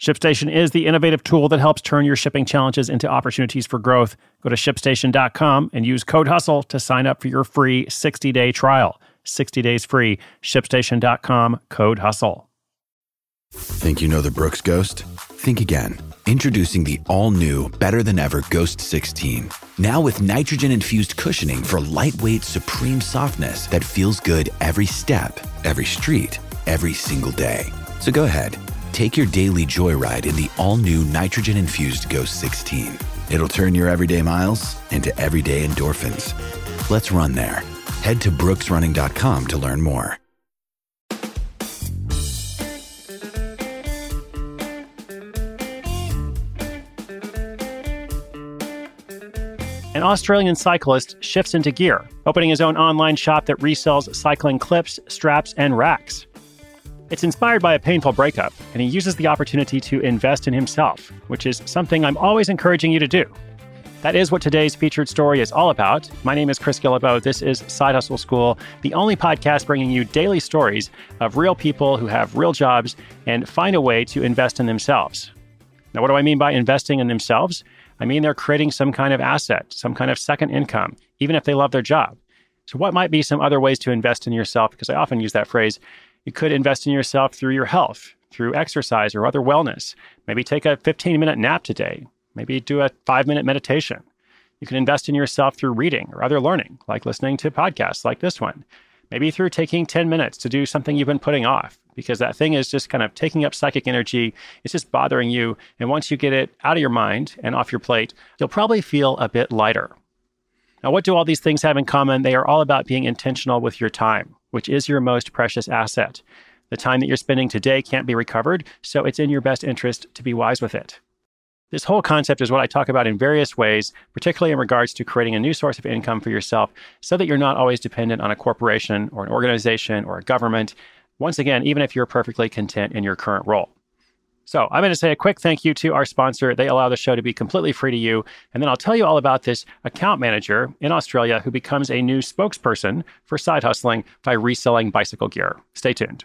ShipStation is the innovative tool that helps turn your shipping challenges into opportunities for growth. Go to shipstation.com and use code HUSTLE to sign up for your free 60 day trial. 60 days free. ShipStation.com, code HUSTLE. Think you know the Brooks Ghost? Think again. Introducing the all new, better than ever Ghost 16. Now with nitrogen infused cushioning for lightweight, supreme softness that feels good every step, every street, every single day. So go ahead Take your daily joyride in the all new nitrogen infused Ghost 16. It'll turn your everyday miles into everyday endorphins. Let's run there. Head to brooksrunning.com to learn more. An Australian cyclist shifts into gear, opening his own online shop that resells cycling clips, straps, and racks. It's inspired by a painful breakup, and he uses the opportunity to invest in himself, which is something I'm always encouraging you to do. That is what today's featured story is all about. My name is Chris Guillebeau. This is Side Hustle School, the only podcast bringing you daily stories of real people who have real jobs and find a way to invest in themselves. Now, what do I mean by investing in themselves? I mean they're creating some kind of asset, some kind of second income, even if they love their job. So, what might be some other ways to invest in yourself? Because I often use that phrase you could invest in yourself through your health, through exercise or other wellness. Maybe take a 15 minute nap today. Maybe do a five minute meditation. You can invest in yourself through reading or other learning, like listening to podcasts like this one. Maybe through taking 10 minutes to do something you've been putting off because that thing is just kind of taking up psychic energy. It's just bothering you. And once you get it out of your mind and off your plate, you'll probably feel a bit lighter. Now, what do all these things have in common? They are all about being intentional with your time which is your most precious asset. The time that you're spending today can't be recovered, so it's in your best interest to be wise with it. This whole concept is what I talk about in various ways, particularly in regards to creating a new source of income for yourself so that you're not always dependent on a corporation or an organization or a government. Once again, even if you're perfectly content in your current role. So I'm going to say a quick thank you to our sponsor. They allow the show to be completely free to you. And then I'll tell you all about this account manager in Australia who becomes a new spokesperson for side hustling by reselling bicycle gear. Stay tuned.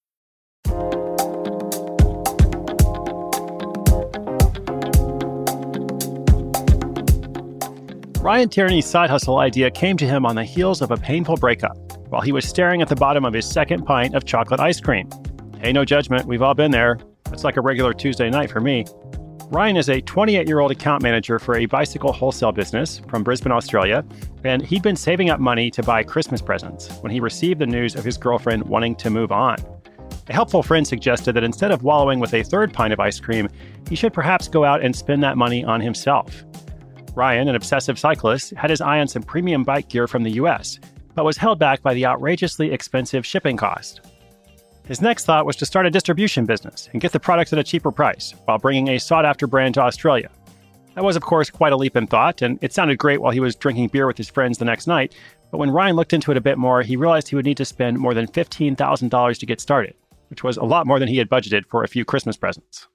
Ryan Tierney's side hustle idea came to him on the heels of a painful breakup while he was staring at the bottom of his second pint of chocolate ice cream. Hey, no judgment, we've all been there. It's like a regular Tuesday night for me. Ryan is a 28 year old account manager for a bicycle wholesale business from Brisbane, Australia, and he'd been saving up money to buy Christmas presents when he received the news of his girlfriend wanting to move on. A helpful friend suggested that instead of wallowing with a third pint of ice cream, he should perhaps go out and spend that money on himself. Ryan, an obsessive cyclist, had his eye on some premium bike gear from the US, but was held back by the outrageously expensive shipping cost. His next thought was to start a distribution business and get the products at a cheaper price while bringing a sought after brand to Australia. That was, of course, quite a leap in thought, and it sounded great while he was drinking beer with his friends the next night. But when Ryan looked into it a bit more, he realized he would need to spend more than $15,000 to get started, which was a lot more than he had budgeted for a few Christmas presents.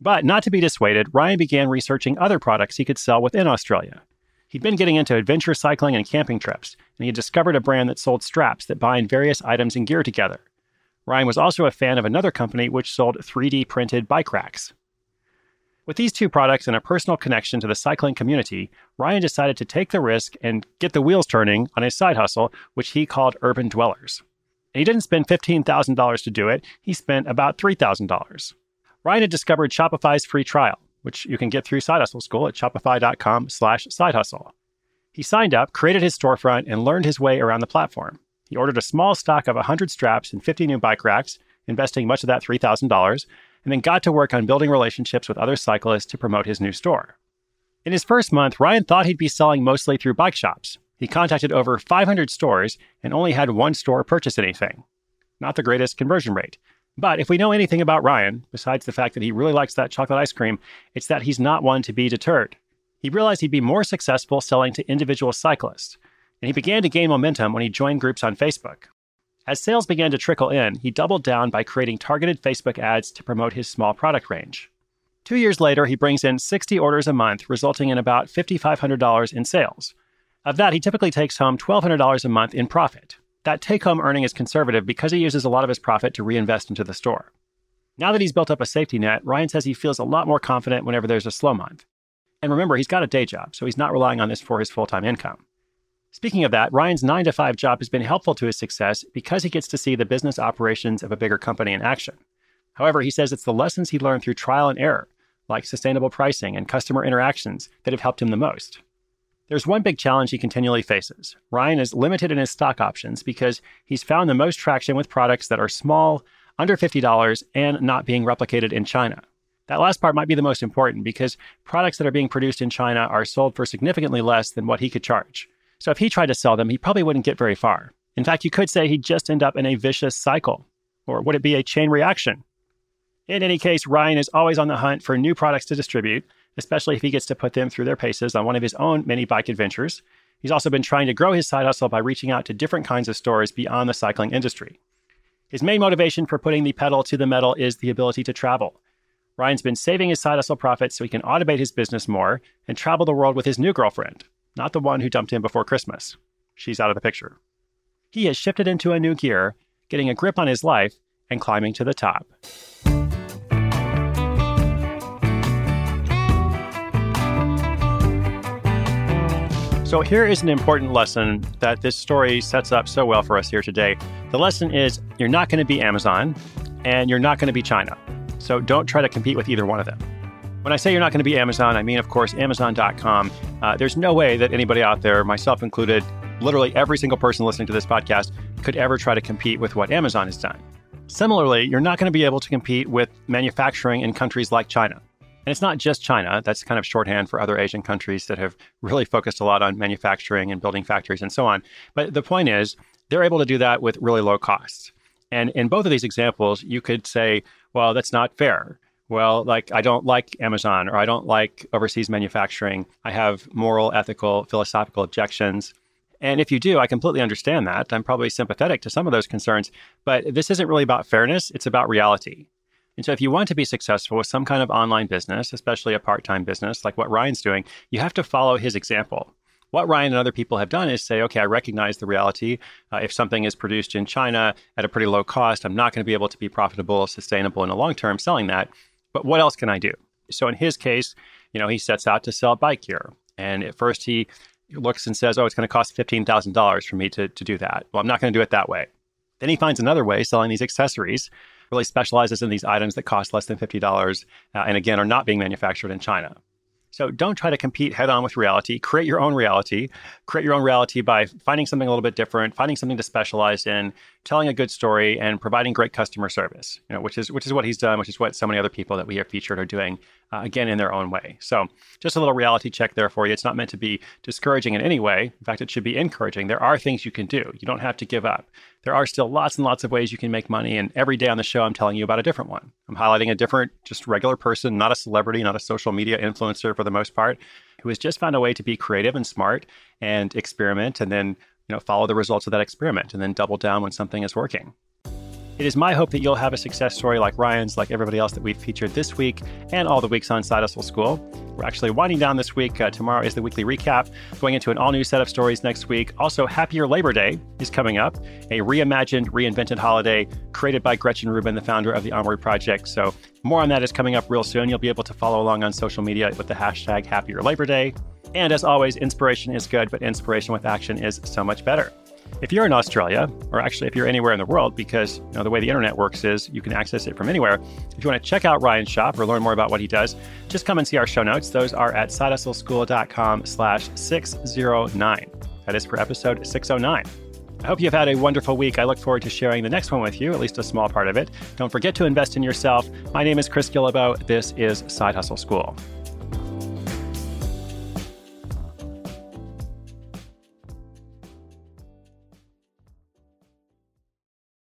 But not to be dissuaded, Ryan began researching other products he could sell within Australia. He'd been getting into adventure cycling and camping trips, and he had discovered a brand that sold straps that bind various items and gear together. Ryan was also a fan of another company which sold 3D printed bike racks. With these two products and a personal connection to the cycling community, Ryan decided to take the risk and get the wheels turning on his side hustle, which he called Urban Dwellers. And he didn't spend $15,000 to do it, he spent about $3,000. Ryan had discovered Shopify's free trial, which you can get through Side Hustle School at shopify.com slash side hustle. He signed up, created his storefront, and learned his way around the platform. He ordered a small stock of 100 straps and 50 new bike racks, investing much of that $3,000, and then got to work on building relationships with other cyclists to promote his new store. In his first month, Ryan thought he'd be selling mostly through bike shops. He contacted over 500 stores and only had one store purchase anything. Not the greatest conversion rate. But if we know anything about Ryan, besides the fact that he really likes that chocolate ice cream, it's that he's not one to be deterred. He realized he'd be more successful selling to individual cyclists, and he began to gain momentum when he joined groups on Facebook. As sales began to trickle in, he doubled down by creating targeted Facebook ads to promote his small product range. Two years later, he brings in 60 orders a month, resulting in about $5,500 in sales. Of that, he typically takes home $1,200 a month in profit. That take home earning is conservative because he uses a lot of his profit to reinvest into the store. Now that he's built up a safety net, Ryan says he feels a lot more confident whenever there's a slow month. And remember, he's got a day job, so he's not relying on this for his full time income. Speaking of that, Ryan's 9 to 5 job has been helpful to his success because he gets to see the business operations of a bigger company in action. However, he says it's the lessons he learned through trial and error, like sustainable pricing and customer interactions, that have helped him the most. There's one big challenge he continually faces. Ryan is limited in his stock options because he's found the most traction with products that are small, under $50, and not being replicated in China. That last part might be the most important because products that are being produced in China are sold for significantly less than what he could charge. So if he tried to sell them, he probably wouldn't get very far. In fact, you could say he'd just end up in a vicious cycle. Or would it be a chain reaction? In any case, Ryan is always on the hunt for new products to distribute, especially if he gets to put them through their paces on one of his own mini bike adventures. He's also been trying to grow his side hustle by reaching out to different kinds of stores beyond the cycling industry. His main motivation for putting the pedal to the metal is the ability to travel. Ryan's been saving his side hustle profits so he can automate his business more and travel the world with his new girlfriend, not the one who dumped him before Christmas. She's out of the picture. He has shifted into a new gear, getting a grip on his life and climbing to the top. So, here is an important lesson that this story sets up so well for us here today. The lesson is you're not going to be Amazon and you're not going to be China. So, don't try to compete with either one of them. When I say you're not going to be Amazon, I mean, of course, Amazon.com. Uh, there's no way that anybody out there, myself included, literally every single person listening to this podcast, could ever try to compete with what Amazon has done. Similarly, you're not going to be able to compete with manufacturing in countries like China. And it's not just China, that's kind of shorthand for other Asian countries that have really focused a lot on manufacturing and building factories and so on. But the point is, they're able to do that with really low costs. And in both of these examples, you could say, well, that's not fair. Well, like, I don't like Amazon or I don't like overseas manufacturing. I have moral, ethical, philosophical objections. And if you do, I completely understand that. I'm probably sympathetic to some of those concerns. But this isn't really about fairness, it's about reality. And so, if you want to be successful with some kind of online business, especially a part time business like what Ryan's doing, you have to follow his example. What Ryan and other people have done is say, okay, I recognize the reality. Uh, if something is produced in China at a pretty low cost, I'm not going to be able to be profitable, sustainable in the long term selling that. But what else can I do? So, in his case, you know, he sets out to sell bike gear. And at first, he looks and says, oh, it's going to cost $15,000 for me to, to do that. Well, I'm not going to do it that way. Then he finds another way selling these accessories really specializes in these items that cost less than $50 uh, and again are not being manufactured in China. So don't try to compete head on with reality. Create your own reality. Create your own reality by finding something a little bit different, finding something to specialize in, telling a good story, and providing great customer service. You know, which is which is what he's done, which is what so many other people that we have featured are doing, uh, again in their own way. So just a little reality check there for you. It's not meant to be discouraging in any way. In fact, it should be encouraging. There are things you can do. You don't have to give up there are still lots and lots of ways you can make money. And every day on the show, I'm telling you about a different one. I'm highlighting a different, just regular person, not a celebrity, not a social media influencer for the most part, who has just found a way to be creative and smart and experiment and then, you know, follow the results of that experiment and then double down when something is working. It is my hope that you'll have a success story like Ryan's, like everybody else that we've featured this week and all the weeks on Side Hustle School. We're actually winding down this week. Uh, tomorrow is the weekly recap, going into an all new set of stories next week. Also, Happier Labor Day is coming up, a reimagined, reinvented holiday created by Gretchen Rubin, the founder of the Onward Project. So, more on that is coming up real soon. You'll be able to follow along on social media with the hashtag Happier Labor Day. And as always, inspiration is good, but inspiration with action is so much better. If you're in Australia, or actually if you're anywhere in the world, because you know, the way the internet works is you can access it from anywhere. If you want to check out Ryan's shop or learn more about what he does, just come and see our show notes. Those are at sidehustleschool.com slash 609. That is for episode 609. I hope you've had a wonderful week. I look forward to sharing the next one with you, at least a small part of it. Don't forget to invest in yourself. My name is Chris Guillebeau. This is Side Hustle School.